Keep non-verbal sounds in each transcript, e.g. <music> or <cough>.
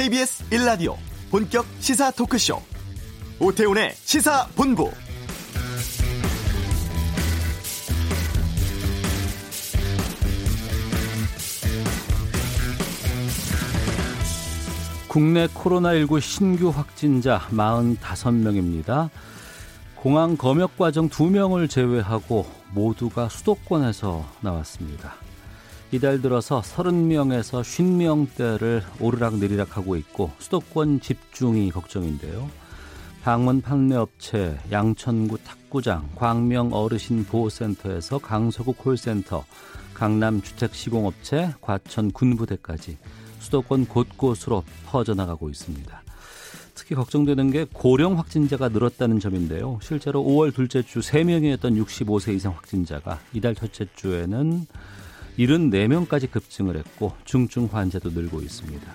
KBS 1라디오 본격 시사 토크쇼 오태훈의 시사본부 국내 코로나19 신규 확진자 45명입니다. 공항 검역 과정 2명을 제외하고 모두가 수도권에서 나왔습니다. 이달 들어서 30명에서 50명대를 오르락내리락 하고 있고 수도권 집중이 걱정인데요. 방문 판매업체, 양천구 탁구장, 광명 어르신 보호센터에서 강서구 콜센터, 강남 주택시공업체, 과천 군부대까지 수도권 곳곳으로 퍼져나가고 있습니다. 특히 걱정되는 게 고령 확진자가 늘었다는 점인데요. 실제로 5월 둘째 주 3명이었던 65세 이상 확진자가 이달 첫째 주에는 74명까지 급증을 했고 중증 환자도 늘고 있습니다.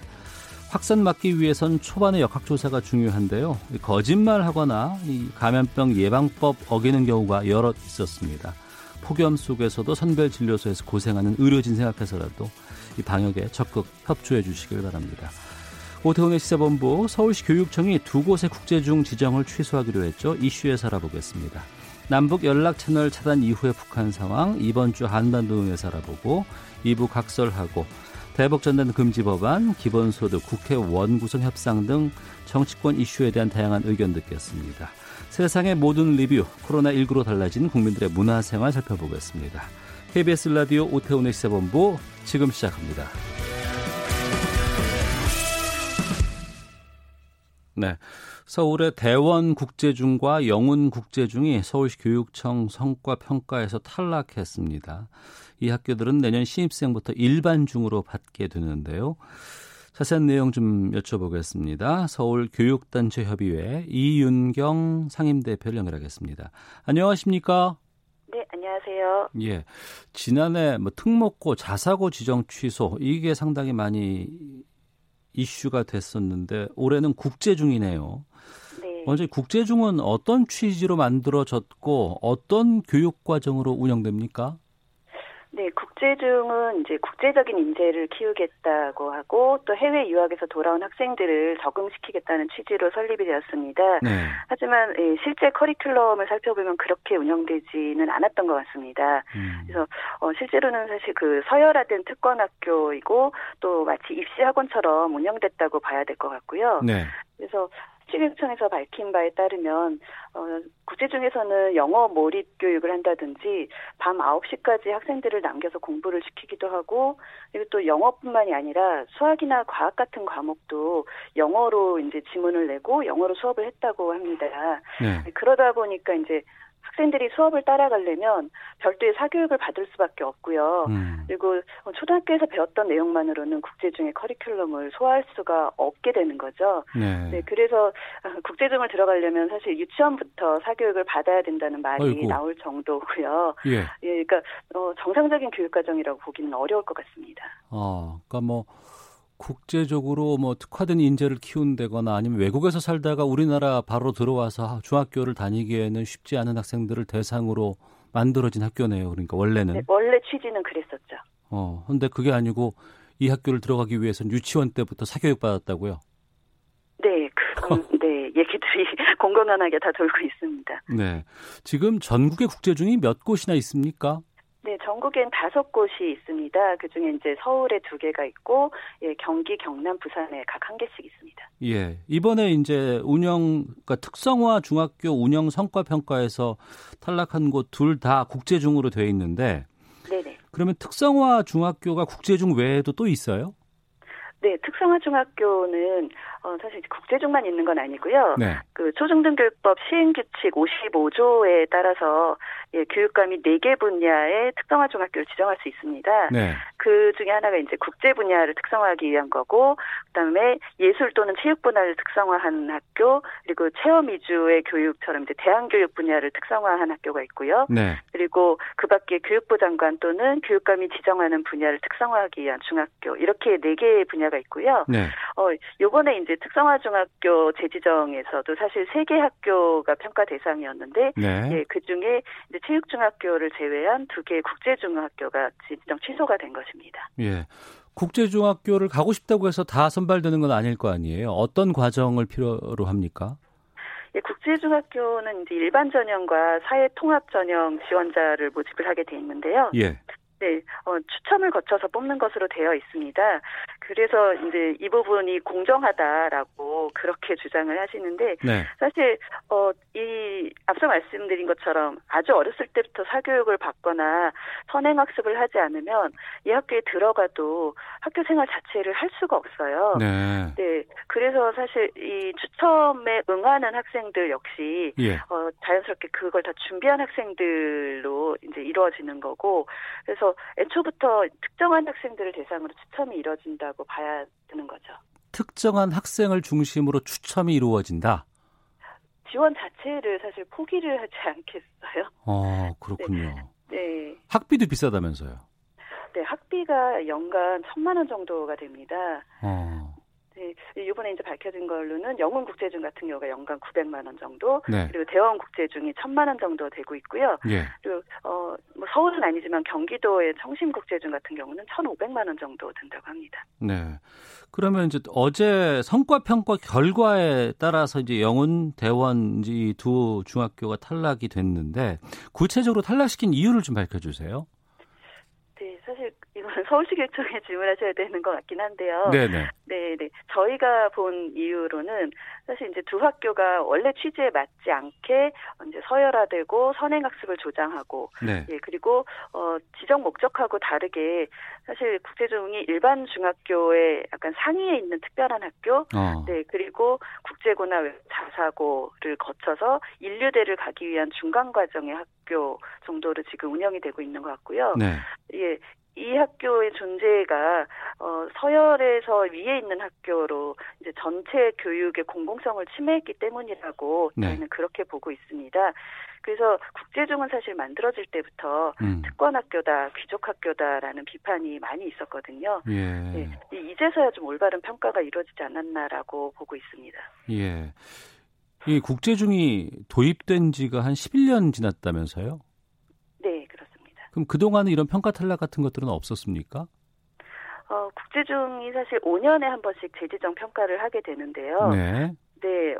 확산 막기 위해선 초반의 역학조사가 중요한데요. 거짓말하거나 감염병 예방법 어기는 경우가 여러 있었습니다. 폭염 속에서도 선별 진료소에서 고생하는 의료진 생각해서라도 이 방역에 적극 협조해 주시길 바랍니다. 오태훈의 시사본부 서울시 교육청이 두 곳의 국제중 지정을 취소하기로 했죠. 이슈에서 알아보겠습니다. 남북 연락 채널 차단 이후의 북한 상황, 이번 주 한반도 등에서 알아보고 2부 각설하고 대북 전단 금지 법안, 기본소득, 국회 원 구성 협상 등 정치권 이슈에 대한 다양한 의견 듣겠습니다. 세상의 모든 리뷰, 코로나19로 달라진 국민들의 문화생활 살펴보겠습니다. KBS 라디오 오태훈의 시사본부 지금 시작합니다. 네. 서울의 대원국제중과 영훈국제중이 서울시 교육청 성과평가에서 탈락했습니다. 이 학교들은 내년 신입생부터 일반중으로 받게 되는데요. 자세한 내용 좀 여쭤보겠습니다. 서울교육단체협의회 이윤경 상임대표를 연결하겠습니다. 안녕하십니까? 네, 안녕하세요. 예. 지난해 뭐 특목고 자사고 지정 취소 이게 상당히 많이 이슈가 됐었는데 올해는 국제중이네요. 네. 먼저 국제중은 어떤 취지로 만들어졌고 어떤 교육 과정으로 운영됩니까? 네, 국제중은 이제 국제적인 인재를 키우겠다고 하고 또 해외 유학에서 돌아온 학생들을 적응시키겠다는 취지로 설립이 되었습니다. 네. 하지만 예, 실제 커리큘럼을 살펴보면 그렇게 운영되지는 않았던 것 같습니다. 음. 그래서 어, 실제로는 사실 그 서열화된 특권학교이고 또 마치 입시학원처럼 운영됐다고 봐야 될 것 같고요. 네. 그래서 시교육청에서 밝힌 바에 따르면 어, 국제 중에서는 영어 몰입 교육을 한다든지 밤 9시까지 학생들을 남겨서 공부를 시키기도 하고 그리고 또 영어뿐만이 아니라 수학이나 과학 같은 과목도 영어로 이제 지문을 내고 영어로 수업을 했다고 합니다. 네. 그러다 보니까 이제 학생들이 수업을 따라가려면 별도의 사교육을 받을 수밖에 없고요. 음. 그리고 초등학교에서 배웠던 내용만으로는 국제중의 커리큘럼을 소화할 수가 없게 되는 거죠. 네. 네 그래서 국제중을 들어가려면 사실 유치원부터 사교육을 받아야 된다는 말이 어이구. 나올 정도고요. 예. 예 그러니까 어, 정상적인 교육 과정이라고 보기는 어려울 것 같습니다. 아, 그러니까 뭐 국제적으로 뭐 특화된 인재를 키운다거나 아니면 외국에서 살다가 우리나라 바로 들어와서 중학교를 다니기에는 쉽지 않은 학생들을 대상으로 만들어진 학교네요. 그러니까 원래는 네, 원래 취지는 그랬었죠. 어, 근데 그게 아니고 이 학교를 들어가기 위해서는 유치원 때부터 사교육 받았다고요? 네, 그, <laughs> 네, 얘기들이 <laughs> 공공연하게 다 돌고 있습니다. 네. 지금 전국의 국제 중이 몇 곳이나 있습니까? 네, 전국엔 다섯 곳이 있습니다. 그 중에 이제 서울에 두 개가 있고, 예, 경기, 경남, 부산에 각 한 개씩 있습니다. 예, 이번에 이제 운영, 그러니까 특성화 중학교 운영 성과 평가에서 탈락한 곳 둘 다 국제중으로 되어 있는데, 네네. 그러면 특성화 중학교가 국제중 외에도 또 있어요? 네, 특성화 중학교는 어, 사실 국제중만 있는 건 아니고요. 네. 그 초중등교육법 시행규칙 55조에 따라서 예, 교육감 이 4개 분야의 특성화 중학교를 지정할 수 있습니다. 네. 그 중에 하나가 이제 국제 분야를 특성화하기 위한 거고, 그다음에 예술 또는 체육 분야를 특성화한 학교, 그리고 체험 위주의 교육처럼 이제 대안교육 분야를 특성화한 학교가 있고요. 네. 그리고 그 밖에 교육부 장관 또는 교육감이 지정하는 분야를 특성화하기 위한 중학교 이렇게 4개의 분야가 있고요. 네. 어, 요번에 이제 특성화 중학교 재지정에서도 사실 3개 학교가 평가 대상이었는데, 네. 예, 그 중에 이제 체육중학교를 제외한 두 개의 국제중학교가 지정 취소가 된 것입니다. 예. 국제중학교를 가고 싶다고 해서 다 선발되는 건 아닐 거 아니에요. 어떤 과정을 필요로 합니까? 예, 국제중학교는 이제 일반 전형과 사회 통합 전형 지원자를 모집을 하게 돼 있는데요. 예. 네, 어, 추첨을 거쳐서 뽑는 것으로 되어 있습니다. 그래서 이제 이 부분이 공정하다라고 그렇게 주장을 하시는데 네. 사실 어, 이 앞서 말씀드린 것처럼 아주 어렸을 때부터 사교육을 받거나 선행 학습을 하지 않으면 이 학교에 들어가도 학교 생활 자체를 할 수가 없어요. 네. 네, 그래서 사실 이 추첨에 응하는 학생들 역시 예. 어, 자연스럽게 그걸 다 준비한 학생들로 이제 이루어지는 거고 그래서 애초부터 특정한 학생들을 대상으로 추첨이 이루어진다고 봐야 되는 거죠. 특정한 학생을 중심으로 추첨이 이루어진다. 지원 자체를 사실 포기를 하지 않겠어요. 어, <laughs> 그렇군요. 네. 네. 학비도 비싸다면서요? 네, 학비가 연간 천만 원 정도가 됩니다. 어. 네, 이번에 이제 밝혀진 걸로는 영훈 국제중 같은 경우가 연간 900만 원 정도, 네. 그리고 대원 국제중이 1000만 원 정도 되고 있고요. 예. 그리고 어, 뭐 서울은 아니지만 경기도의 청심 국제중 같은 경우는 1,500만 원 정도 든다고 합니다. 네. 그러면 이제 어제 성과 평가 결과에 따라서 이제 영훈, 대원 이 두 중학교가 탈락이 됐는데 구체적으로 탈락시킨 이유를 좀 밝혀 주세요. 네, 사실 이거는 서울시 교육청에 <laughs> 질문하셔야 되는 것 같긴 한데요. 네 네. 네, 네. 저희가 본 이유로는 사실 이제 두 학교가 원래 취지에 맞지 않게 이제 서열화되고 선행학습을 조장하고, 네. 예 그리고 어 지정 목적하고 다르게 사실 국제중이 일반 중학교의 약간 상위에 있는 특별한 학교, 어. 네 그리고 국제고나 자사고를 거쳐서 인류대를 가기 위한 중간 과정의 학교 정도로 지금 운영이 되고 있는 것 같고요. 네. 예, 이 학교의 존재가 어, 서열에서 위에 있는 학교로 이제 전체 교육의 공공성을 침해했기 때문이라고 네. 저희는 그렇게 보고 있습니다. 그래서 국제중은 사실 만들어질 때부터 음. 특권 학교다, 귀족 학교다라는 비판이 많이 있었거든요. 예. 네, 이제서야 좀 올바른 평가가 이루어지지 않았나라고 보고 있습니다. 예. 이 국제중이 도입된 지가 한 11년 지났다면서요? 그럼 그동안은 이런 평가 탈락 같은 것들은 없었습니까? 어, 국제중이 사실 5년에 한 번씩 재지정 평가를 하게 되는데요. 네. 네,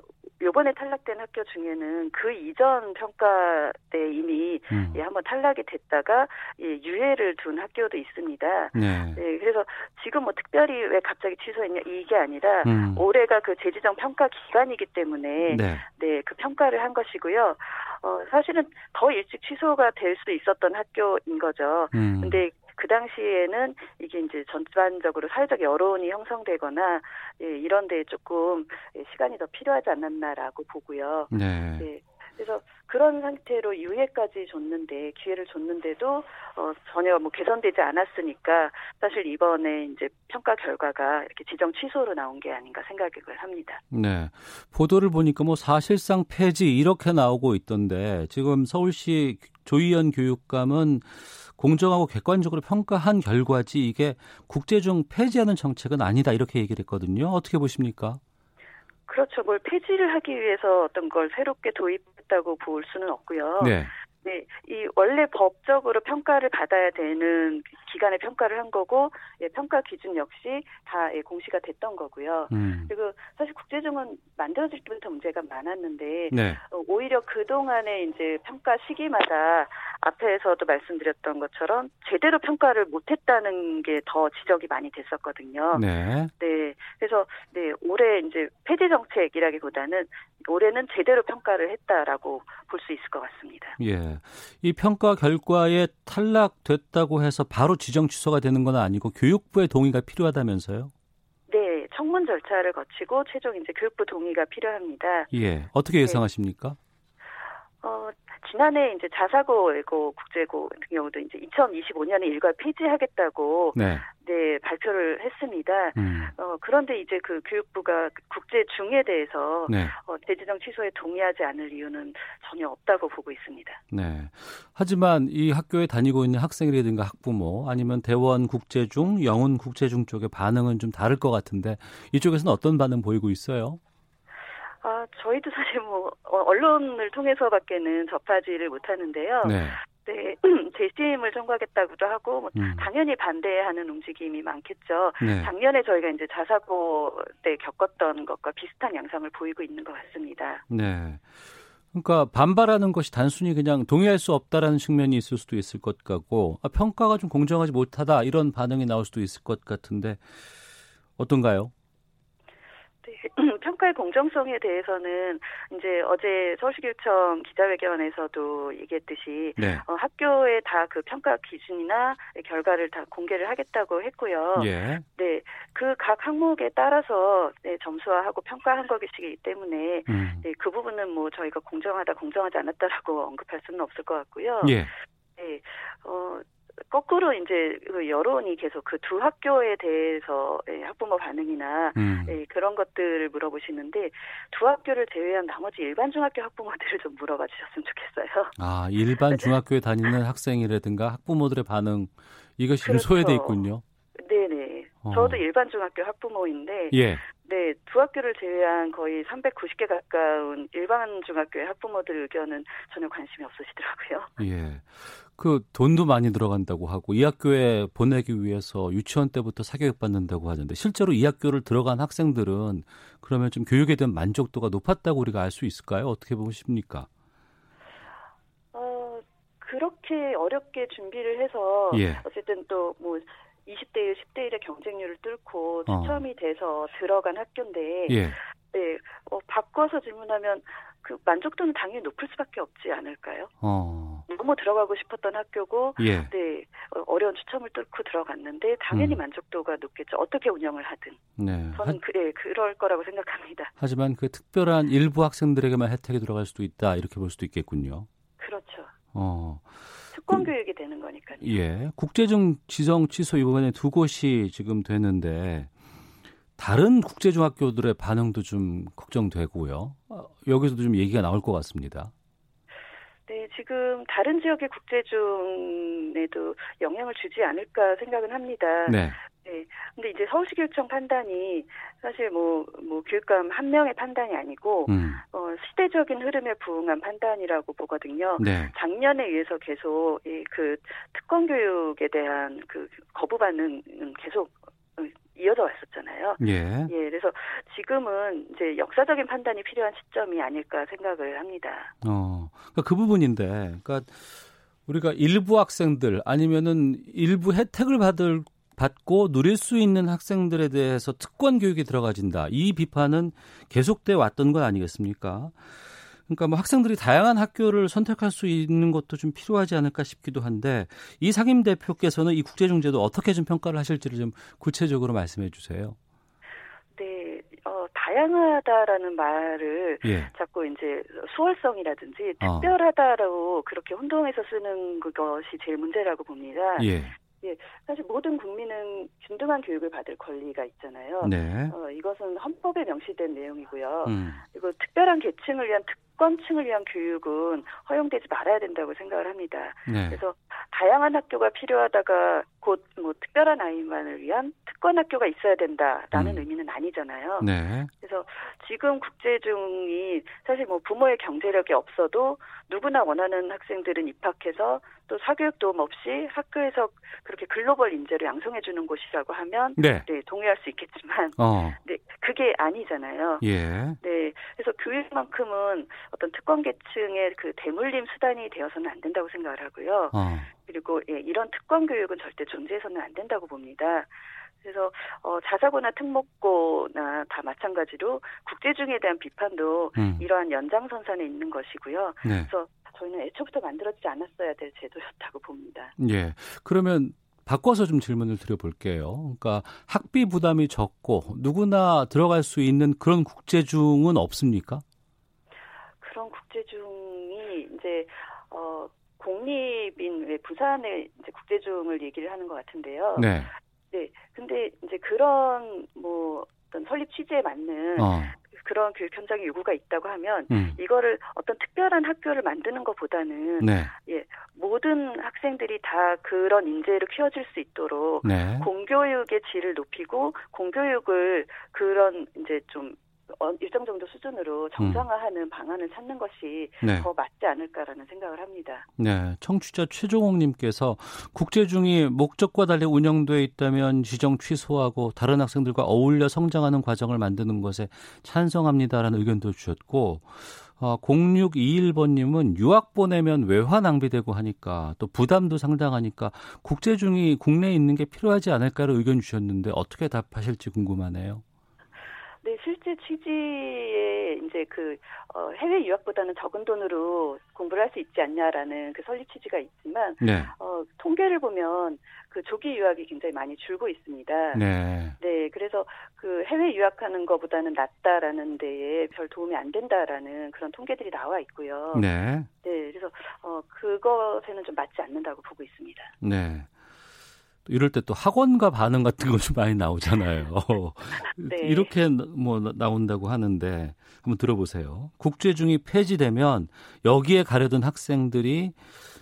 요번에 탈락된 학교 중에는 그 이전 평가 때 이미 음. 예, 한번 탈락이 됐다가 예, 유예를 둔 학교도 있습니다. 네. 네, 그래서 지금 뭐 특별히 왜 갑자기 취소했냐 이게 아니라 음. 올해가 그 재지정 평가 기간이기 때문에 네. 네, 그 평가를 한 것이고요. 어, 사실은 더 일찍 취소가 될 수 있었던 학교인 거죠. 음. 근데 그 당시에는 이게 이제 전반적으로 사회적 여론이 형성되거나 예, 이런 데에 조금 예, 시간이 더 필요하지 않았나라고 보고요. 네. 네. 그래서 그런 상태로 유예까지 줬는데 기회를 줬는데도 어, 전혀 뭐 개선되지 않았으니까 사실 이번에 이제 평가 결과가 이렇게 지정 취소로 나온 게 아닌가 생각을 합니다. 네. 보도를 보니까 뭐 사실상 폐지 이렇게 나오고 있던데 지금 서울시 조희연 교육감은 공정하고 객관적으로 평가한 결과지 이게 국제중 폐지하는 정책은 아니다 이렇게 얘기를 했거든요. 어떻게 보십니까? 그렇죠. 뭘 폐지를 하기 위해서 어떤 걸 새롭게 도입했다고 볼 수는 없고요. 네. 네, 이 원래 법적으로 평가를 받아야 되는 기간에 평가를 한 거고 예, 평가 기준 역시 다 예, 공시가 됐던 거고요. 음. 그리고 사실 국제중은 만들어질 때부터 문제가 많았는데 네. 어, 오히려 그 동안에 이제 평가 시기마다 앞에서도 말씀드렸던 것처럼 제대로 평가를 못했다는 게 더 지적이 많이 됐었거든요. 네. 네, 그래서 네 올해 이제 폐지 정책이라기보다는 올해는 제대로 평가를 했다라고 볼 수 있을 것 같습니다. 예. 이 평가 결과에 탈락됐다고 해서 바로 지정 취소가 되는 건 아니고 교육부의 동의가 필요하다면서요? 네, 청문 절차를 거치고 최종 이제 교육부 동의가 필요합니다. 예. 어떻게 예상하십니까? 어, 지난해 이제 자사고 외고 국제고 같은 경우도 이제 2025년에 일괄 폐지하겠다고 네. 네, 발표를 했습니다. 음. 어, 그런데 이제 그 교육부가 국제 중에 대해서 네. 어, 대지정 취소에 동의하지 않을 이유는 전혀 없다고 보고 있습니다. 네. 하지만 이 학교에 다니고 있는 학생이라든가 학부모 아니면 대원 국제중, 영훈 국제중 쪽의 반응은 좀 다를 것 같은데 이쪽에서는 어떤 반응 보이고 있어요? 아, 저희도 사실 뭐 어, 언론을 통해서밖에는 접하지를 못하는데요. 네. 네, <clears throat> 재심을 청구하겠다고도 하고 뭐 음. 당연히 반대하는 움직임이 많겠죠. 네. 작년에 저희가 이제 자사고 때 겪었던 것과 비슷한 양상을 보이고 있는 것 같습니다. 네. 그러니까 반발하는 것이 단순히 그냥 동의할 수 없다라는 측면이 있을 수도 있을 것 같고 아, 평가가 좀 공정하지 못하다 이런 반응이 나올 수도 있을 것 같은데 어떤가요? <clears throat> 평가의 공정성에 대해서는 이제 어제 서울시교육청 기자회견에서도 얘기했듯이 네. 어, 학교에 다 그 평가 기준이나 결과를 다 공개를 하겠다고 했고요. 예. 네, 그 각 항목에 따라서 네, 점수화하고 평가한 것이기 때문에 음. 네, 그 부분은 뭐 저희가 공정하다 공정하지 않았다라고 언급할 수는 없을 것 같고요. 예. 네, 어, 거꾸로 이제 그 여론이 계속 그 두 학교에 대해서 예, 학부모 반응이나 음. 예, 그런 것들을 물어보시는데 두 학교를 제외한 나머지 일반 중학교 학부모들을 좀 물어봐 주셨으면 좋겠어요. 아 일반 <laughs> 중학교에 다니는 학생이라든가 학부모들의 반응 이것이 그렇죠. 소외돼 있군요. 어. 저도 일반 중학교 학부모인데 예. 네, 두 학교를 제외한 거의 390개 가까운 일반 중학교의 학부모들 의견은 전혀 관심이 없으시더라고요. 예. 그 돈도 많이 들어간다고 하고 이 학교에 보내기 위해서 유치원 때부터 사교육 받는다고 하는데 실제로 이 학교를 들어간 학생들은 그러면 좀 교육에 대한 만족도가 높았다고 우리가 알 수 있을까요? 어떻게 보십니까? 어, 그렇게 어렵게 준비를 해서 예. 어쨌든 또뭐 20대 1, 10대 1의 경쟁률을 뚫고 어. 추첨이 어. 돼서 들어간 학교인데 예. 네, 어, 바꿔서 질문하면 그 만족도는 당연히 높을 수밖에 없지 않을까요? 어. 너무 들어가고 싶었던 학교고, 예. 네, 어, 어려운 추첨을 뚫고 들어갔는데 당연히 음. 만족도가 높겠죠. 어떻게 운영을 하든. 네. 저는 그, 예, 그럴 거라고 생각합니다. 하지만 그 특별한 일부 학생들에게만 혜택이 들어갈 수도 있다 이렇게 볼 수도 있겠군요. 그렇죠. 어. 특권 그, 교육이 되는 거니까요. 예. 국제중 지정 취소 이번에 두 곳이 지금 되는데 다른 국제중학교들의 반응도 좀 걱정되고요. 어, 여기서도 좀 얘기가 나올 것 같습니다. 네, 지금 다른 지역의 국제중에도 영향을 주지 않을까 생각은 합니다. 네. 네. 근데 이제 서울시교육청 판단이 사실 뭐, 뭐, 교육감 한 명의 판단이 아니고, 음. 어, 시대적인 흐름에 부응한 판단이라고 보거든요. 네. 작년에 의해서 계속 이 그 특권 교육에 대한 그 거부 반응은 계속 이어져 왔었잖아요. 예. 예. 그래서 지금은 이제 역사적인 판단이 필요한 시점이 아닐까 생각을 합니다. 어, 그러니까 그 부분인데, 그러니까 우리가 일부 학생들 아니면은 일부 혜택을 받을 받고 누릴 수 있는 학생들에 대해서 특권 교육이 들어가진다. 이 비판은 계속돼 왔던 것 아니겠습니까? 그러니까 뭐 학생들이 다양한 학교를 선택할 수 있는 것도 좀 필요하지 않을까 싶기도 한데 이 상임 대표께서는 이 국제 중재도 어떻게 좀 평가를 하실지를 좀 구체적으로 말씀해 주세요. 네, 어, 다양하다라는 말을 예. 자꾸 이제 수월성이라든지 어. 특별하다로 어. 그렇게 혼동해서 쓰는 것이 제일 문제라고 봅니다. 예. 예, 사실 모든 국민은 균등한 교육을 받을 권리가 있잖아요. 네. 어, 이것은 헌법에 명시된 내용이고요. 음. 그리고 특별한 계층을 위한 특 특권층을 위한 교육은 허용되지 말아야 된다고 생각을 합니다. 네. 그래서 다양한 학교가 필요하다가 곧 뭐 특별한 아이만을 위한 특권 학교가 있어야 된다라는 음. 의미는 아니잖아요. 네. 그래서 지금 국제중이 사실 뭐 부모의 경제력이 없어도 누구나 원하는 학생들은 입학해서 또 사교육 도움 없이 학교에서 그렇게 글로벌 인재를 양성해 주는 곳이라고 하면 네. 네 동의할 수 있겠지만 어. <laughs> 네 그게 아니잖아요. 예. 네 그래서 교육만큼은 어떤 특권 계층의 그 대물림 수단이 되어서는 안 된다고 생각을 하고요. 어. 그리고 예, 이런 특권 교육은 절대 존재해서는 안 된다고 봅니다. 그래서 어, 자사고나 특목고나 다 마찬가지로 국제중에 대한 비판도 음. 이러한 연장선상에 있는 것이고요. 네. 그래서 저희는 애초부터 만들어지지 않았어야 될 제도였다고 봅니다. 예. 그러면 바꿔서 좀 질문을 드려볼게요. 그러니까 학비 부담이 적고 누구나 들어갈 수 있는 그런 국제중은 없습니까? 그런 국제중이 이제 어 공립인 왜 부산의 이제 국제중을 얘기를 하는 것 같은데요. 네. 네. 근데 이제 그런 뭐 어떤 설립 취지에 맞는 어. 그런 교육 현장의 요구가 있다고 하면 음. 이거를 어떤 특별한 학교를 만드는 것보다는 네. 예 모든 학생들이 다 그런 인재를 키워줄 수 있도록 네. 공교육의 질을 높이고 공교육을 그런 이제 좀 어, 일정 정도 수준으로 정상화하는 음. 방안을 찾는 것이 네. 더 맞지 않을까라는 생각을 합니다. 네, 청취자 최종옥님께서 국제중이 목적과 달리 운영돼 있다면 지정 취소하고 다른 학생들과 어울려 성장하는 과정을 만드는 것에 찬성합니다라는 의견도 주셨고 어, 0621번님은 유학 보내면 외화 낭비되고 하니까 또 부담도 상당하니까 국제중이 국내에 있는 게 필요하지 않을까를 의견 주셨는데 어떻게 답하실지 궁금하네요. 네, 실제 취지에 이제 그 어, 해외 유학보다는 적은 돈으로 공부를 할 수 있지 않냐라는 그 설립 취지가 있지만 네. 어, 통계를 보면 그 조기 유학이 굉장히 많이 줄고 있습니다. 네. 네, 그래서 그 해외 유학하는 것보다는 낫다라는 데에 별 도움이 안 된다라는 그런 통계들이 나와 있고요. 네. 네, 그래서 어 그것에는 좀 맞지 않는다고 보고 있습니다. 네. 이럴 때 또 학원과 반응 같은 거좀 많이 나오잖아요. <laughs> 네. 이렇게 뭐 나온다고 하는데 한번 들어보세요. 국제 중이 폐지되면 여기에 가려던 학생들이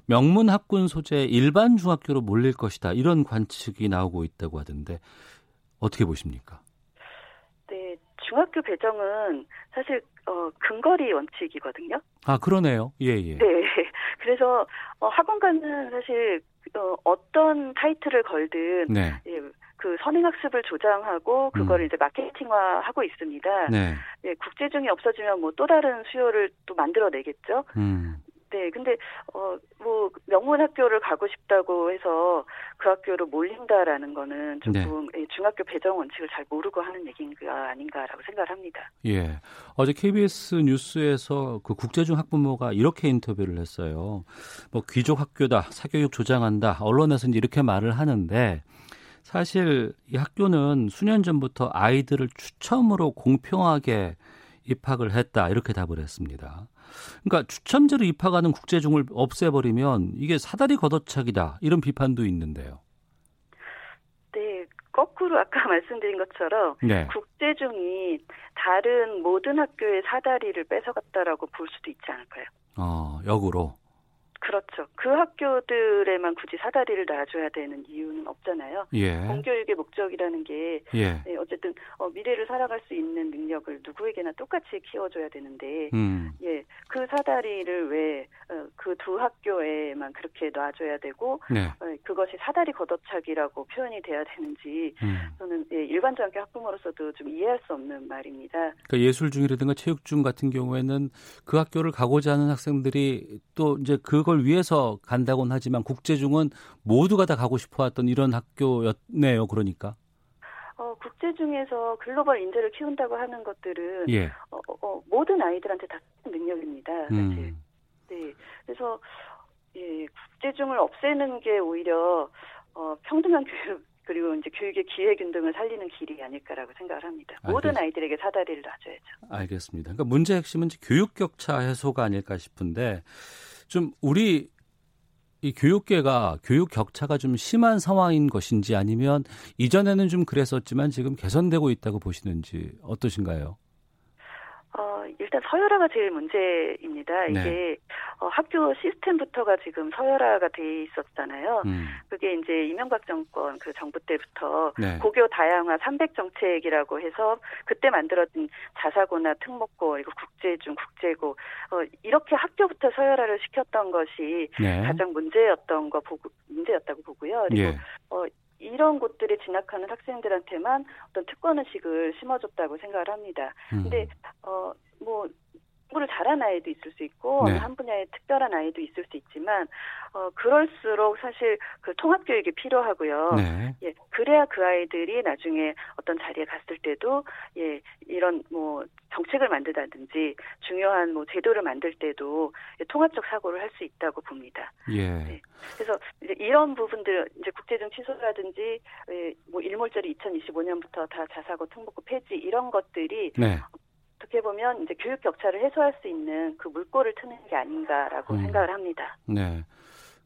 명문 학군 소재 일반 중학교로 몰릴 것이다. 이런 관측이 나오고 있다고 하던데 어떻게 보십니까? 네, 중학교 배정은 사실 어, 근거리 원칙이거든요. 아 그러네요. 예 예. 네. <laughs> 그래서 어, 학원 가는 사실 어, 어떤 타이틀을 걸든 네. 예, 그 선행학습을 조장하고 그걸 음. 이제 마케팅화하고 있습니다. 네. 예, 국제중이 없어지면 뭐 또 다른 수요를 또 만들어내겠죠. 음. 네, 근데 어 뭐 명문 학교를 가고 싶다고 해서 그 학교로 몰린다라는 거는 조금 네. 중학교 배정 원칙을 잘 모르고 하는 얘기인가 아닌가라고 생각을 합니다. 예, 어제 KBS 뉴스에서 그 국제중 학부모가 이렇게 인터뷰를 했어요. 뭐 귀족 학교다, 사교육 조장한다, 언론에서는 이렇게 말을 하는데. 사실 이 학교는 수년 전부터 아이들을 추첨으로 공평하게 입학을 했다 이렇게 답을 했습니다. 그러니까 추첨제로 입학하는 국제중을 없애버리면 이게 사다리 걷어차기다 이런 비판도 있는데요. 네, 거꾸로 아까 <laughs> 말씀드린 것처럼 네. 국제중이 다른 모든 학교의 사다리를 뺏어갔다라고 볼 수도 있지 않을까요? 어, 역으로. 그렇죠. 그 학교들에만 굳이 사다리를 놔줘야 되는 이유는 없잖아요. 예. 공교육의 목적이라는 게 예. 네, 어쨌든 어, 미래를 살아갈 수 있는 능력을 누구에게나 똑같이 키워줘야 되는데, 음. 예, 그 사다리를 왜 그두 어, 그 학교에만 그렇게 놔줘야 되고, 네. 어, 그것이 사다리 걷어차기라고 표현이 돼야 되는지 음. 저는 예, 일반적인 학부모로서도 좀 이해할 수 없는 말입니다. 그러니까 예술 중이라든가 체육 중 같은 경우에는 그 학교를 가고자 하는 학생들이 또 이제 그걸 그걸 위해서 간다고는 하지만 국제중은 모두가 다 가고 싶어했던 이런 학교였네요. 그러니까. 어, 국제 중에서 글로벌 인재를 키운다고 하는 것들은 예. 어, 어, 모든 아이들한테 다 능력입니다. 사실. 음. 네. 그래서 예, 국제 중을 없애는 게 오히려 어, 평등한 교육 그리고 이제 교육의 기회 균등을 살리는 길이 아닐까라고 생각을 합니다. 알겠습니다. 모든 아이들에게 사다리를 놔줘야죠. 알겠습니다. 그러니까 문제 핵심은 교육 격차 해소가 아닐까 싶은데 좀 우리 이 교육계가 교육 격차가 좀 심한 상황인 것인지 아니면 이전에는 좀 그랬었지만 지금 개선되고 있다고 보시는지 어떠신가요? 어, 일단 서열화가 제일 문제입니다. 이게 네. 어, 학교 시스템부터가 지금 서열화가 돼 있었잖아요. 음. 그게 이제 이명박 정권 그 정부 때부터 네. 고교 다양화 300 정책이라고 해서 그때 만들어진 자사고나 특목고 그리고 국제중 국제고 어, 이렇게 학교부터 서열화를 시켰던 것이 네. 가장 문제였던 거 보고 문제였다고 보고요. 그리고 예. 어, 이런 곳들에 진학하는 학생들한테만 어떤 특권 의식을 심어줬다고 생각을 합니다. 음. 근데 어 뭐 공부를 잘한 아이도 있을 수 있고 네. 한 분야에 특별한 아이도 있을 수 있지만 어 그럴수록 사실 그 통합 교육이 필요하고요. 네. 예, 그래야 그 아이들이 나중에 어떤 자리에 갔을 때도 예, 이런 뭐 정책을 만들다든지 중요한 뭐 제도를 만들 때도 예, 통합적 사고를 할 수 있다고 봅니다. 예. 네. 그래서 이제 이런 부분들 이제 국제중 취소라든지 예, 뭐 일몰절이 2025년부터 다 자사고 통보고 폐지 이런 것들이 네. 어떻게 보면 이제 교육 격차를 해소할 수 있는 그 물꼬를 트는 게 아닌가라고 음. 생각을 합니다. 네.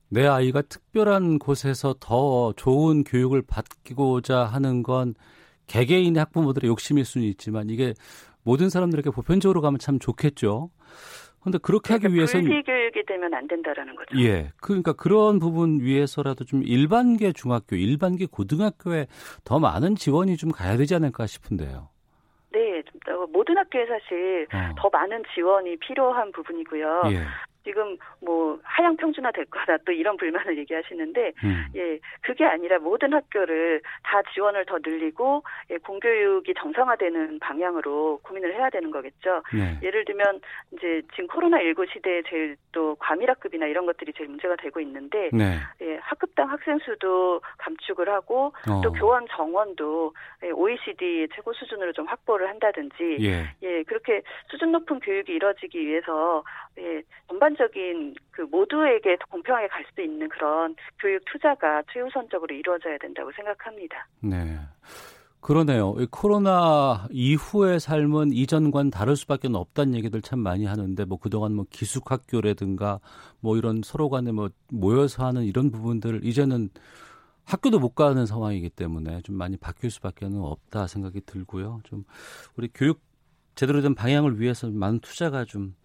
내 아이가 특별한 곳에서 더 좋은 교육을 받고자 하는 건 개개인의 학부모들의 욕심일 수는 있지만 이게 모든 사람들에게 보편적으로 가면 참 좋겠죠. 그런데 그렇게 하기 그러니까 위해서는 분리교육이 되면 안 된다라는 거죠. 예, 그러니까 그런 부분 위해서라도 좀 일반계 중학교, 일반계 고등학교에 더 많은 지원이 좀 가야 되지 않을까 싶은데요. 네, 모든 학교에 사실 어. 더 많은 지원이 필요한 부분이고요. 예. 지금 뭐 하향 평준화 될 거다 또 이런 불만을 얘기하시는데 음. 예 그게 아니라 모든 학교를 다 지원을 더 늘리고 예, 공교육이 정상화되는 방향으로 고민을 해야 되는 거겠죠. 네. 예를 들면 이제 지금 코로나 19 시대에 제일 또 과밀학급이나 이런 것들이 제일 문제가 되고 있는데 네. 예, 학급당 학생 수도 감축을 하고 어. 또 교원 정원도 예, OECD 최고 수준으로 좀 확보를 한다든지 예. 예 그렇게 수준 높은 교육이 이뤄지기 위해서 예, 전반적인 그 모두에게 공평하게 갈 수 있는 그런 교육 투자가 최우선적으로 이루어져야 된다고 생각합니다. 네. 그러네요. 코로나 이후의 삶은 이전과는 다를 수밖에 없다는 얘기들 참 많이 하는데 뭐 그동안 뭐 기숙학교라든가 뭐 이런 서로 간에 뭐 모여서 하는 이런 부분들 이제는 학교도 못 가는 상황이기 때문에 좀 많이 바뀔 수밖에 없다 생각이 들고요. 좀 우리 교육 제대로 된 방향을 위해서 많은 투자가 좀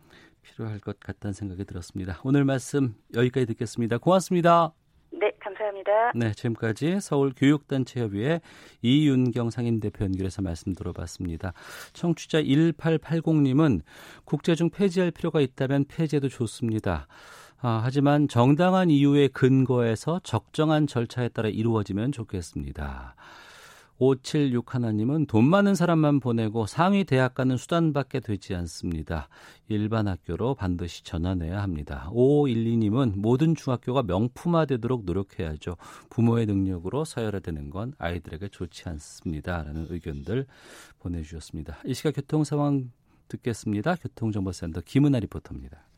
필요할 것 같다는 생각이 들었습니다. 오늘 말씀 여기까지 듣겠습니다. 고맙습니다. 네, 감사합니다. 네, 지금까지 서울 교육단체협의회 이윤경 상임대표 연결해서 말씀 들어봤습니다. 청취자 1880님은 국제 중 폐지할 필요가 있다면 폐지해도 좋습니다. 아, 하지만 정당한 이유의 근거에서 적정한 절차에 따라 이루어지면 좋겠습니다. 576 하나님은 돈 많은 사람만 보내고 상위 대학 가는 수단밖에 되지 않습니다. 일반 학교로 반드시 전환해야 합니다. 5512님은 모든 중학교가 명품화되도록 노력해야죠. 부모의 능력으로 서열화되는 건 아이들에게 좋지 않습니다. 라는 의견들 보내주셨습니다. 이 시각 교통 상황 듣겠습니다. 교통정보센터 김은아 리포터입니다.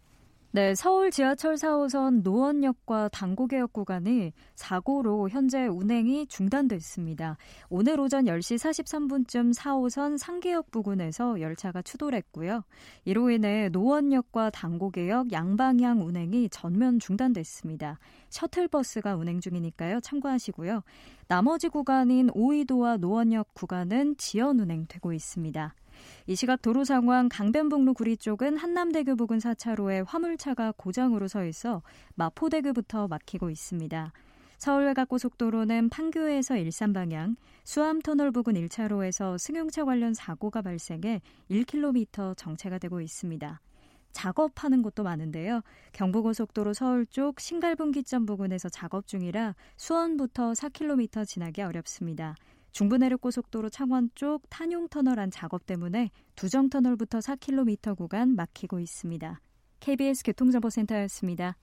네, 서울 지하철 4호선 노원역과 당고개역 구간이 사고로 현재 운행이 중단됐습니다. 오늘 오전 10시 43분쯤 4호선 상계역 부근에서 열차가 추돌했고요. 이로 인해 노원역과 당고개역 양방향 운행이 전면 중단됐습니다. 셔틀버스가 운행 중이니까요. 참고하시고요. 나머지 구간인 오이도와 노원역 구간은 지연 운행되고 있습니다. 이 시각 도로 상황 강변북로 구리 쪽은 한남대교 부근 4차로에 화물차가 고장으로 서 있어 마포대교부터 막히고 있습니다. 서울 외곽고속도로는 판교에서 일산 방향, 수암터널 부근 1차로에서 승용차 관련 사고가 발생해 1km 정체가 되고 있습니다. 작업하는 곳도 많은데요. 경부고속도로 서울 쪽 신갈분기점 부근에서 작업 중이라 수원부터 4km 지나기 어렵습니다. 중부내륙고속도로 창원 쪽 탄용터널 안 작업 때문에 두정터널부터 4km 구간 막히고 있습니다. KBS 교통정보센터였습니다.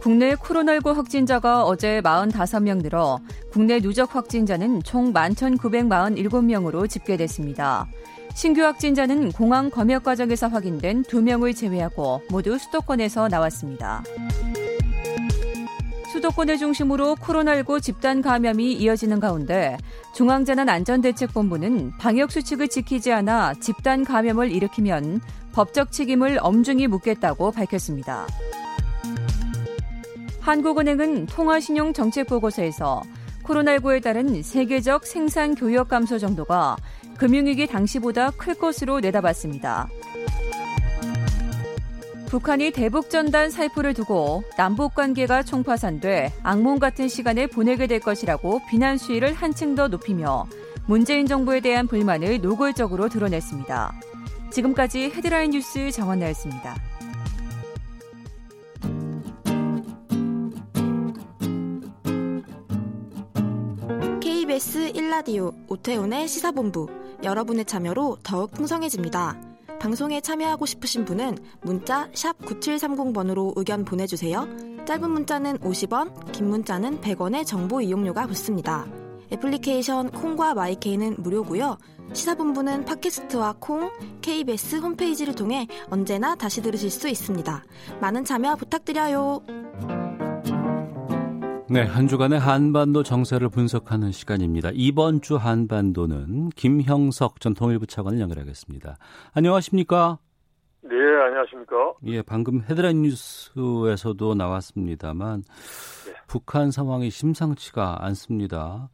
국내 코로나19 확진자가 어제 45명 늘어 국내 누적 확진자는 총 11,947명으로 집계됐습니다. 신규 확진자는 공항 검역 과정에서 확인된 2명을 제외하고 모두 수도권에서 나왔습니다. 수도권을 중심으로 코로나19 집단 감염이 이어지는 가운데 중앙재난안전대책본부는 방역수칙을 지키지 않아 집단 감염을 일으키면 법적 책임을 엄중히 묻겠다고 밝혔습니다. 한국은행은 통화신용 정책보고서에서 코로나19에 따른 세계적 생산 교역 감소 정도가 금융위기 당시보다 클 것으로 내다봤습니다. 북한이 대북 전단 살포를 두고 남북 관계가 총파산돼 악몽 같은 시간을 보내게 될 것이라고 비난 수위를 한층 더 높이며 문재인 정부에 대한 불만을 노골적으로 드러냈습니다. 지금까지 헤드라인 뉴스 정원나였습니다. KBS 1라디오 오태훈의 시사본부 여러분의 참여로 더욱 풍성해집니다. 방송에 참여하고 싶으신 분은 문자 9730번으로 의견 보내주세요. 짧은 문자는 50원, 긴 문자는 100원의 정보 이용료가 붙습니다. 애플리케이션 콩과 마이케이는 무료고요. 시사본부는 팟캐스트와 콩, KBS 홈페이지를 통해 언제나 다시 들으실 수 있습니다. 많은 참여 부탁드려요. 네, 한 주간의 한반도 정세를 분석하는 시간입니다. 이번 주 한반도는 김형석 전 통일부 차관을 연결하겠습니다. 안녕하십니까? 네, 안녕하십니까? 예, 방금 헤드라인 뉴스에서도 나왔습니다만 네. 북한 상황이 심상치가 않습니다.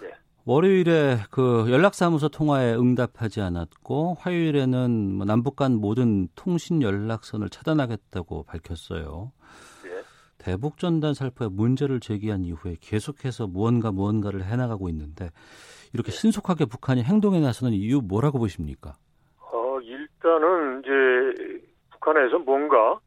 네. 월요일에 그 연락사무소 통화에 응답하지 않았고 화요일에는 뭐 남북 간 모든 통신 연락선을 차단하겠다고 밝혔어요. 대북 전단 살포에 문제를 제기한 이후에 계속해서 무언가 무언가를 해나가고 있는데 이렇게 신속하게 북한이 행동에 나서는 이유 뭐라고 보십니까? 어, 일단은 이제 북한에서 뭔가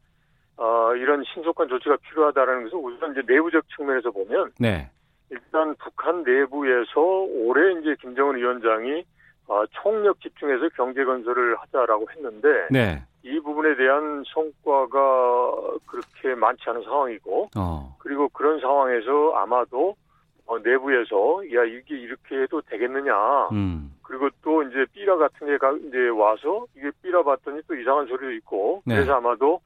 어, 이런 신속한 조치가 필요하다는 것은 우선 이제 내부적 측면에서 보면 네. 일단 북한 내부에서 올해 이제 김정은 위원장이 어, 총력 집중해서 경제 건설을 하자라고 했는데 네. 이 부분에 대한 성과가 그렇게 많지 않은 상황이고 어. 그리고 그런 상황에서 아마도 어, 내부에서 야 이게 이렇게 해도 되겠느냐 음. 그리고 또 이제 삐라 같은 게 가, 이제 와서 이게 삐라 봤더니 또 이상한 소리도 있고 네. 그래서 아마도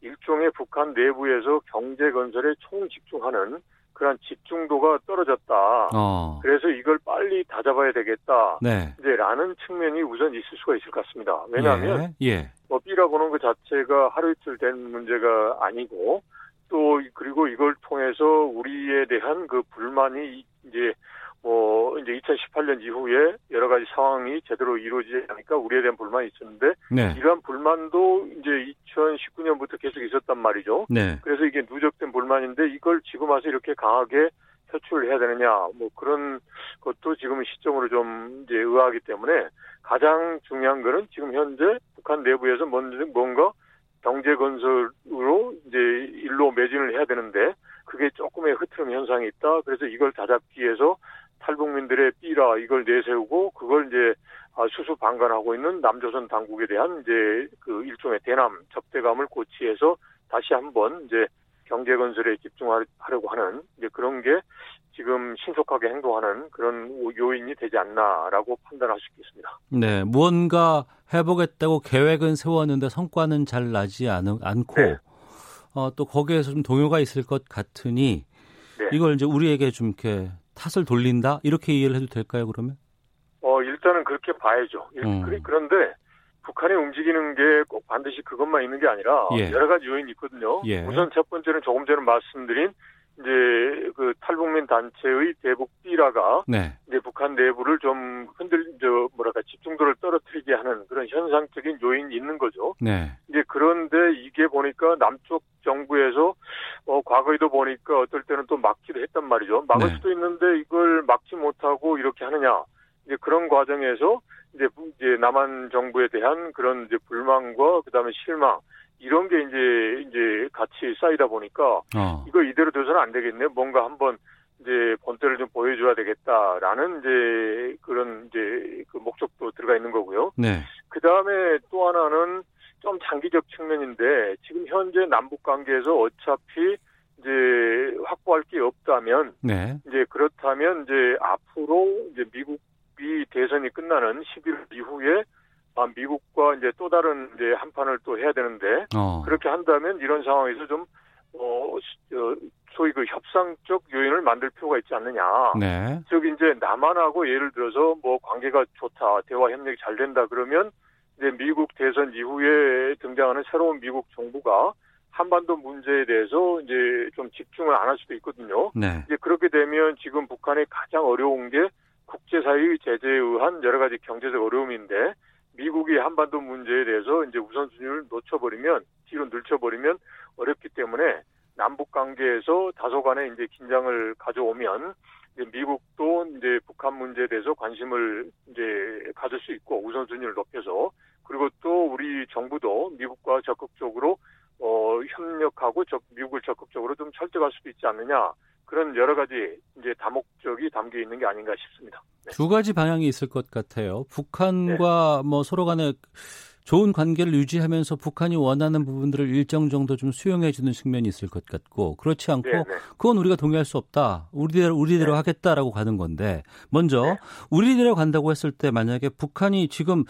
일종의 북한 내부에서 경제 건설에 총 집중하는 그런 집중도가 떨어졌다. 어. 그래서 이걸 빨리 다잡아야 되겠다. 네. 이제라는 측면이 우선 있을 수가 있을 것 같습니다. 왜냐하면 예. 예. 뭐 B라고는 그 자체가 하루 이틀 된 문제가 아니고 또 그리고 이걸 통해서 우리에 대한 그 불만이 이제 뭐 이제 2018년 이후에 여러 가지 상황이 제대로 이루어지지 않으니까 우리에 대한 불만이 있었는데 네. 이러한 불만도 이제 2019년부터 계속 있었단 말이죠. 네. 그래서 이게 누적된 불만인데 이걸 지금 와서 이렇게 강하게 표출을 해야 되느냐 뭐 그런 것도 지금 시점으로 좀 이제 의아하기 때문에 가장 중요한 거는 지금 현재 북한 내부에서 뭔가 경제 건설으로 이제 일로 매진을 해야 되는데 그게 조금의 흐트럼 현상이 있다. 그래서 이걸 다잡기 위해서 탈북민들의 삐라 이걸 내세우고 그걸 이제 아, 수수 방관하고 있는 남조선 당국에 대한 이제 그 일종의 대남 접대감을 고치해서 다시 한번 이제 경제 건설에 집중하려고 하는 이제 그런 게 지금 신속하게 행동하는 그런 요인이 되지 않나라고 판단할 수 있겠습니다. 네, 무언가 해보겠다고 계획은 세웠는데 성과는 잘 나지 않, 않고 네. 어, 또 거기에서 좀 동요가 있을 것 같으니 네. 이걸 이제 우리에게 좀 이렇게 탓을 돌린다 이렇게 이해를 해도 될까요 그러면? 어 일단은 그렇게 봐야죠. 음. 그런데 북한이 움직이는 게 꼭 반드시 그것만 있는 게 아니라 예. 여러 가지 요인이 있거든요. 예. 우선 첫 번째는 조금 전에 말씀드린 이제 그 탈북민 단체의 대북 삐라가 네. 이제 북한 내부를 좀 흔들 저 뭐랄까 집중도를 떨어뜨리게 하는 그런 현상적인 요인이 있는 거죠. 네. 이제 그런데 이게 보니까 남쪽 정부에서 어 과거에도 보니까 어떨 때는 또 막기도 했단 말이죠. 막을 네. 수도 있는데 이걸 막지 못하고 이렇게 하느냐. 이제 그런 과정에서 이제 이제 남한 정부에 대한 그런 이제 불만과 그다음에 실망 이런 게 이제 이제 같이 쌓이다 보니까 어. 이거 이대로 둬서는 안 되겠네. 뭔가 한번 이제 본때를 좀 보여줘야 되겠다라는 이제 그런 이제 그 목적도 들어가 있는 거고요. 네. 그 다음에 또 하나는 좀 장기적 측면인데 지금 현재 남북 관계에서 어차피 이제 확보할 게 없다면 네. 이제 그렇다면 이제 앞으로 이제 미국이 대선이 끝나는 11월 이후에 아, 미국과 이제 또 다른 이제 한 판을 또 해야 되는데 어. 그렇게 한다면 이런 상황에서 좀 어, 어, 소위 그 협상적 요인을 만들 필요가 있지 않느냐. 네. 즉 이제 남한하고 예를 들어서 뭐 관계가 좋다, 대화 협력이 잘 된다 그러면 이제 미국 대선 이후에 등장하는 새로운 미국 정부가 한반도 문제에 대해서 이제 좀 집중을 안 할 수도 있거든요. 네. 이제 그렇게 되면 지금 북한이 가장 어려운 게 국제사회의 제재에 의한 여러 가지 경제적 어려움인데 미국이 한반도 문제에 대해서 이제 우선순위를 놓쳐버리면 뒤로 늘쳐버리면 어렵기 때문에 남북 관계에서 다소간의 이제 긴장을 가져오면 이제 미국도 이제 북한 문제에 대해서 관심을 이제 가질 수 있고 우선순위를 높여서 그리고 또 우리 정부도 미국과 적극적으로 어 협력하고 적, 미국을 적극적으로 좀 설득할 수도 있지 않느냐 그런 여러 가지 이제 다목적이 담겨 있는 게 아닌가 싶습니다. 네. 두 가지 방향이 있을 것 같아요. 북한과 네. 뭐 서로 간에 좋은 관계를 유지하면서 북한이 원하는 부분들을 일정 정도 좀 수용해 주는 측면이 있을 것 같고 그렇지 않고 네, 네. 그건 우리가 동의할 수 없다. 우리대로 우리대로 네. 하겠다라고 가는 건데 먼저 네. 우리대로 간다고 했을 때 만약에 북한이 지금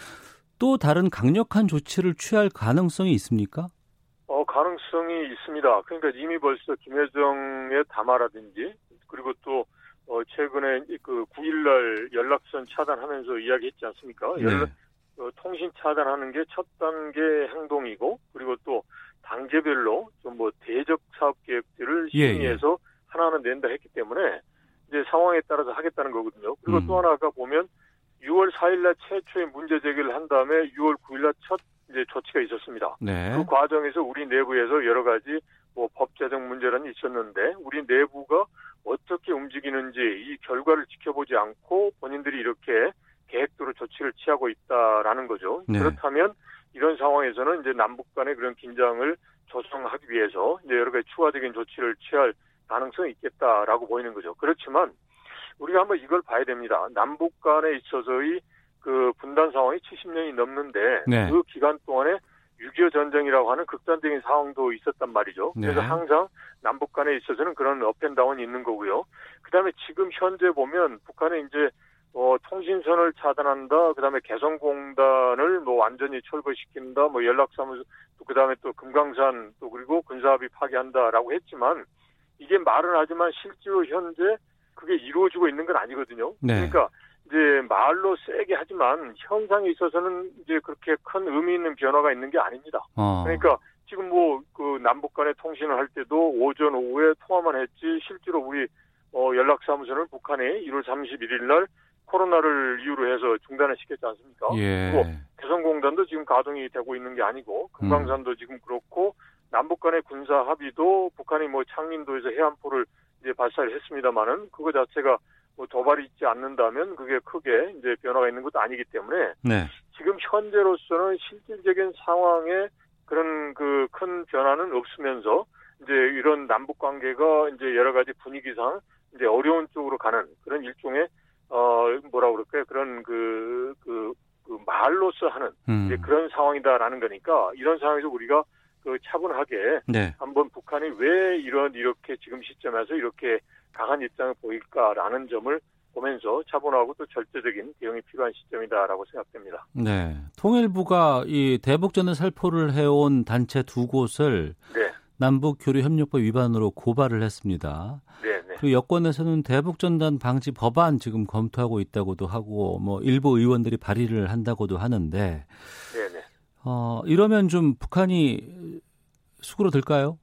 또 다른 강력한 조치를 취할 가능성이 있습니까? 어, 가능성이 있습니다. 그러니까 이미 벌써 김여정의 담화라든지 그리고 또 어, 최근에 그 9일날 연락선 차단하면서 이야기했지 않습니까? 네. 연락, 어, 통신 차단하는 게 첫 단계 행동이고 그리고 또 단계별로 좀 뭐 대적 사업 계획들을 심의해서 예, 예. 하나하나 낸다 했기 때문에 이제 상황에 따라서 하겠다는 거거든요. 그리고 음. 또 하나가 보면 6월 4일 날 최초의 문제 제기를 한 다음에 6월 9일 날 첫 이제 조치가 있었습니다. 네. 그 과정에서 우리 내부에서 여러 가지 뭐 법제적 문제는 있었는데 우리 내부가 어떻게 움직이는지 이 결과를 지켜보지 않고 본인들이 이렇게 계획대로 조치를 취하고 있다라는 거죠. 네. 그렇다면 이런 상황에서는 이제 남북 간의 그런 긴장을 조성하기 위해서 이제 여러 가지 추가적인 조치를 취할 가능성이 있겠다라고 보이는 거죠. 그렇지만 우리가 한번 이걸 봐야 됩니다. 남북 간에 있어서의 그 분단 상황이 70년이 넘는데 네. 그 기간 동안에 6.25 전쟁이라고 하는 극단적인 상황도 있었단 말이죠. 네. 그래서 항상 남북 간에 있어서는 그런 업앤다운이 있는 거고요. 그 다음에 지금 현재 보면 북한에 이제 어, 통신선을 차단한다. 그다음에 개성공단을 뭐 완전히 철거시킨다. 뭐 연락사무소 또 그다음에 또 금강산 또 그리고 군사합의 파괴한다라고 했지만 이게 말은 하지만 실제로 현재 그게 이루어지고 있는 건 아니거든요. 네. 그러니까 이제 말로 세게 하지만 현상에 있어서는 이제 그렇게 큰 의미 있는 변화가 있는 게 아닙니다. 어. 그러니까 지금 뭐 그 남북 간의 통신을 할 때도 오전 오후에 통화만 했지 실제로 우리 어 연락사무소는 북한이 1월 31일 날 코로나를 이유로 해서 중단을 시켰지 않습니까? 예. 그리고 개성공단도 지금 가동이 되고 있는 게 아니고 금강산도 음. 지금 그렇고 남북 간의 군사 합의도 북한이 뭐 창린도에서 해안포를 이제 발사를 했습니다만은 그거 자체가 뭐 도발이 있지 않는다면 그게 크게 이제 변화가 있는 것도 아니기 때문에 네. 지금 현재로서는 실질적인 상황에 그런 그 큰 변화는 없으면서 이제 이런 남북 관계가 이제 여러 가지 분위기상 이제 어려운 쪽으로 가는 그런 일종의 어 뭐라 그럴까요 그런 그, 그, 그 말로써 하는 음. 이제 그런 상황이다라는 거니까 이런 상황에서 우리가 그 차분하게 네. 한번 북한이 왜 이런 이렇게 지금 시점에서 이렇게 강한 입장을 보일까라는 점을 보면서 차분하고 또 절대적인 대응이 필요한 시점이다라고 생각됩니다. 네. 통일부가 이 대북전을 살포를 해온 단체 두 곳을 네. 남북 교류 협력법 위반으로 고발을 했습니다. 네, 네. 그리고 여권에서는 대북전단 방지 법안 지금 검토하고 있다고도 하고 뭐 일부 의원들이 발의를 한다고도 하는데 네, 네. 어, 이러면 좀 북한이 수그러들까요?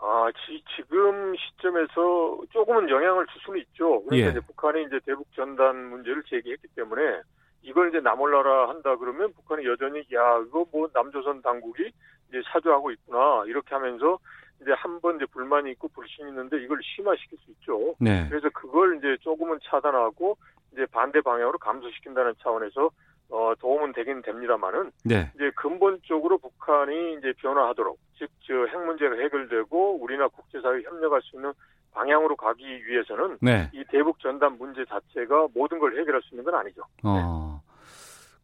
아, 지, 금 시점에서 조금은 영향을 줄 수는 있죠. 그러니까 예. 이제 북한이 이제 대북 전단 문제를 제기했기 때문에 이걸 이제 나몰라라 한다 그러면 북한이 여전히 야 이거 뭐 남조선 당국이 이제 사주하고 있구나 이렇게 하면서 이제 한 번 이제 불만이 있고 불신이 있는데 이걸 심화시킬 수 있죠. 네. 그래서 그걸 이제 조금은 차단하고 이제 반대 방향으로 감소시킨다는 차원에서 어, 도움은 되긴 됩니다만은 네. 이제 근본적으로 북한이 이제 변화하도록 즉저핵 문제가 해결되고 우리나 국제사회 협력할 수 있는 방향으로 가기 위해서는 네. 이 대북 전단 문제 자체가 모든 걸 해결할 수 있는 건 아니죠. 어.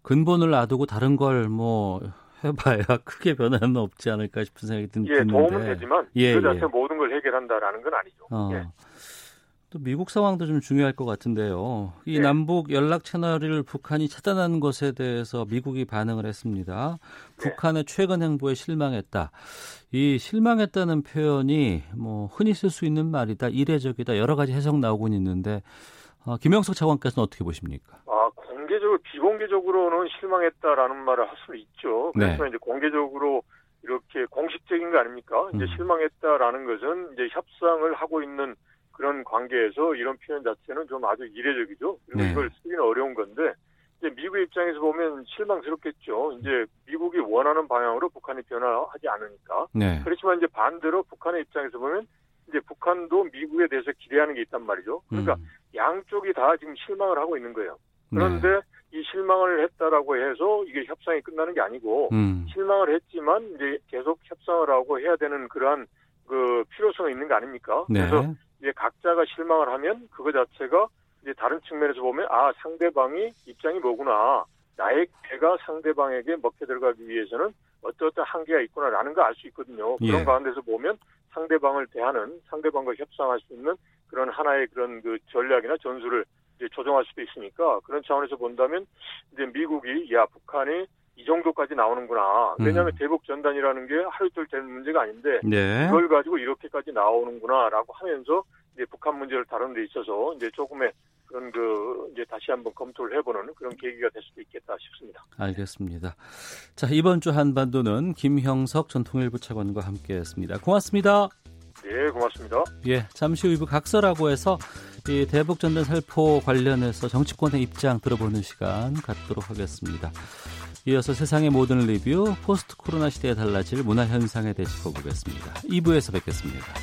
근본을 놔두고 다른 걸 뭐 해봐야 <laughs> 크게 변화는 없지 않을까 싶은 생각이 예, 드는데. 예, 도움은 되지만 예, 그 자체 예. 모든 걸 해결한다라는 건 아니죠. 어. 예. 또 미국 상황도 좀 중요할 것 같은데요. 이 네. 남북 연락 채널을 북한이 차단하는 것에 대해서 미국이 반응을 했습니다. 네. 북한의 최근 행보에 실망했다. 이 실망했다는 표현이 뭐 흔히 쓸 수 있는 말이다, 이례적이다 여러 가지 해석 나오고 있는데 어, 김영석 차관께서는 어떻게 보십니까? 아 공개적으로 비공개적으로는 실망했다라는 말을 할 수는 있죠. 그래서 네. 이제 공개적으로 이렇게 공식적인 거 아닙니까? 이제 음. 실망했다라는 것은 이제 협상을 하고 있는 그런 관계에서 이런 표현 자체는 좀 아주 이례적이죠. 그리고 네. 이걸 쓰기는 어려운 건데 이제 미국 입장에서 보면 실망스럽겠죠. 이제 미국이 원하는 방향으로 북한이 변화하지 않으니까. 네. 그렇지만 이제 반대로 북한의 입장에서 보면 이제 북한도 미국에 대해서 기대하는 게 있단 말이죠. 그러니까 음. 양쪽이 다 지금 실망을 하고 있는 거예요. 그런데 네. 이 실망을 했다라고 해서 이게 협상이 끝나는 게 아니고 음. 실망을 했지만 이제 계속 협상을 하고 해야 되는 그러한 그 필요성이 있는 거 아닙니까? 네. 그래서 이제 각자가 실망을 하면 그거 자체가 이제 다른 측면에서 보면 아 상대방이 입장이 뭐구나 나의 개가 상대방에게 먹혀 들어가기 위해서는 어떠어떤 한계가 있구나라는 걸 알 수 있거든요. 그런 예. 가운데서 보면 상대방을 대하는 상대방과 협상할 수 있는 그런 하나의 그런 그 전략이나 전술을 이제 조정할 수도 있으니까 그런 차원에서 본다면 이제 미국이 야 북한이 이 정도까지 나오는구나. 왜냐하면 음. 대북 전단이라는 게 하루 이틀 되는 문제가 아닌데 네. 이걸 가지고 이렇게까지 나오는구나라고 하면서 이제 북한 문제를 다루는 데 있어서 이제 조금의 그런 그 이제 다시 한번 검토를 해보는 그런 계기가 될 수도 있겠다 싶습니다. 알겠습니다. 자 이번 주 한반도는 김형석 전 통일부 차관과 함께했습니다. 고맙습니다. 네, 고맙습니다. 예, 잠시 후 이부 각서라고 해서 이 대북 전단 살포 관련해서 정치권의 입장 들어보는 시간 갖도록 하겠습니다. 이어서 세상의 모든 리뷰 포스트 코로나 시대에 달라질 문화 현상에 대해 짚어보겠습니다. 2부에서 뵙겠습니다.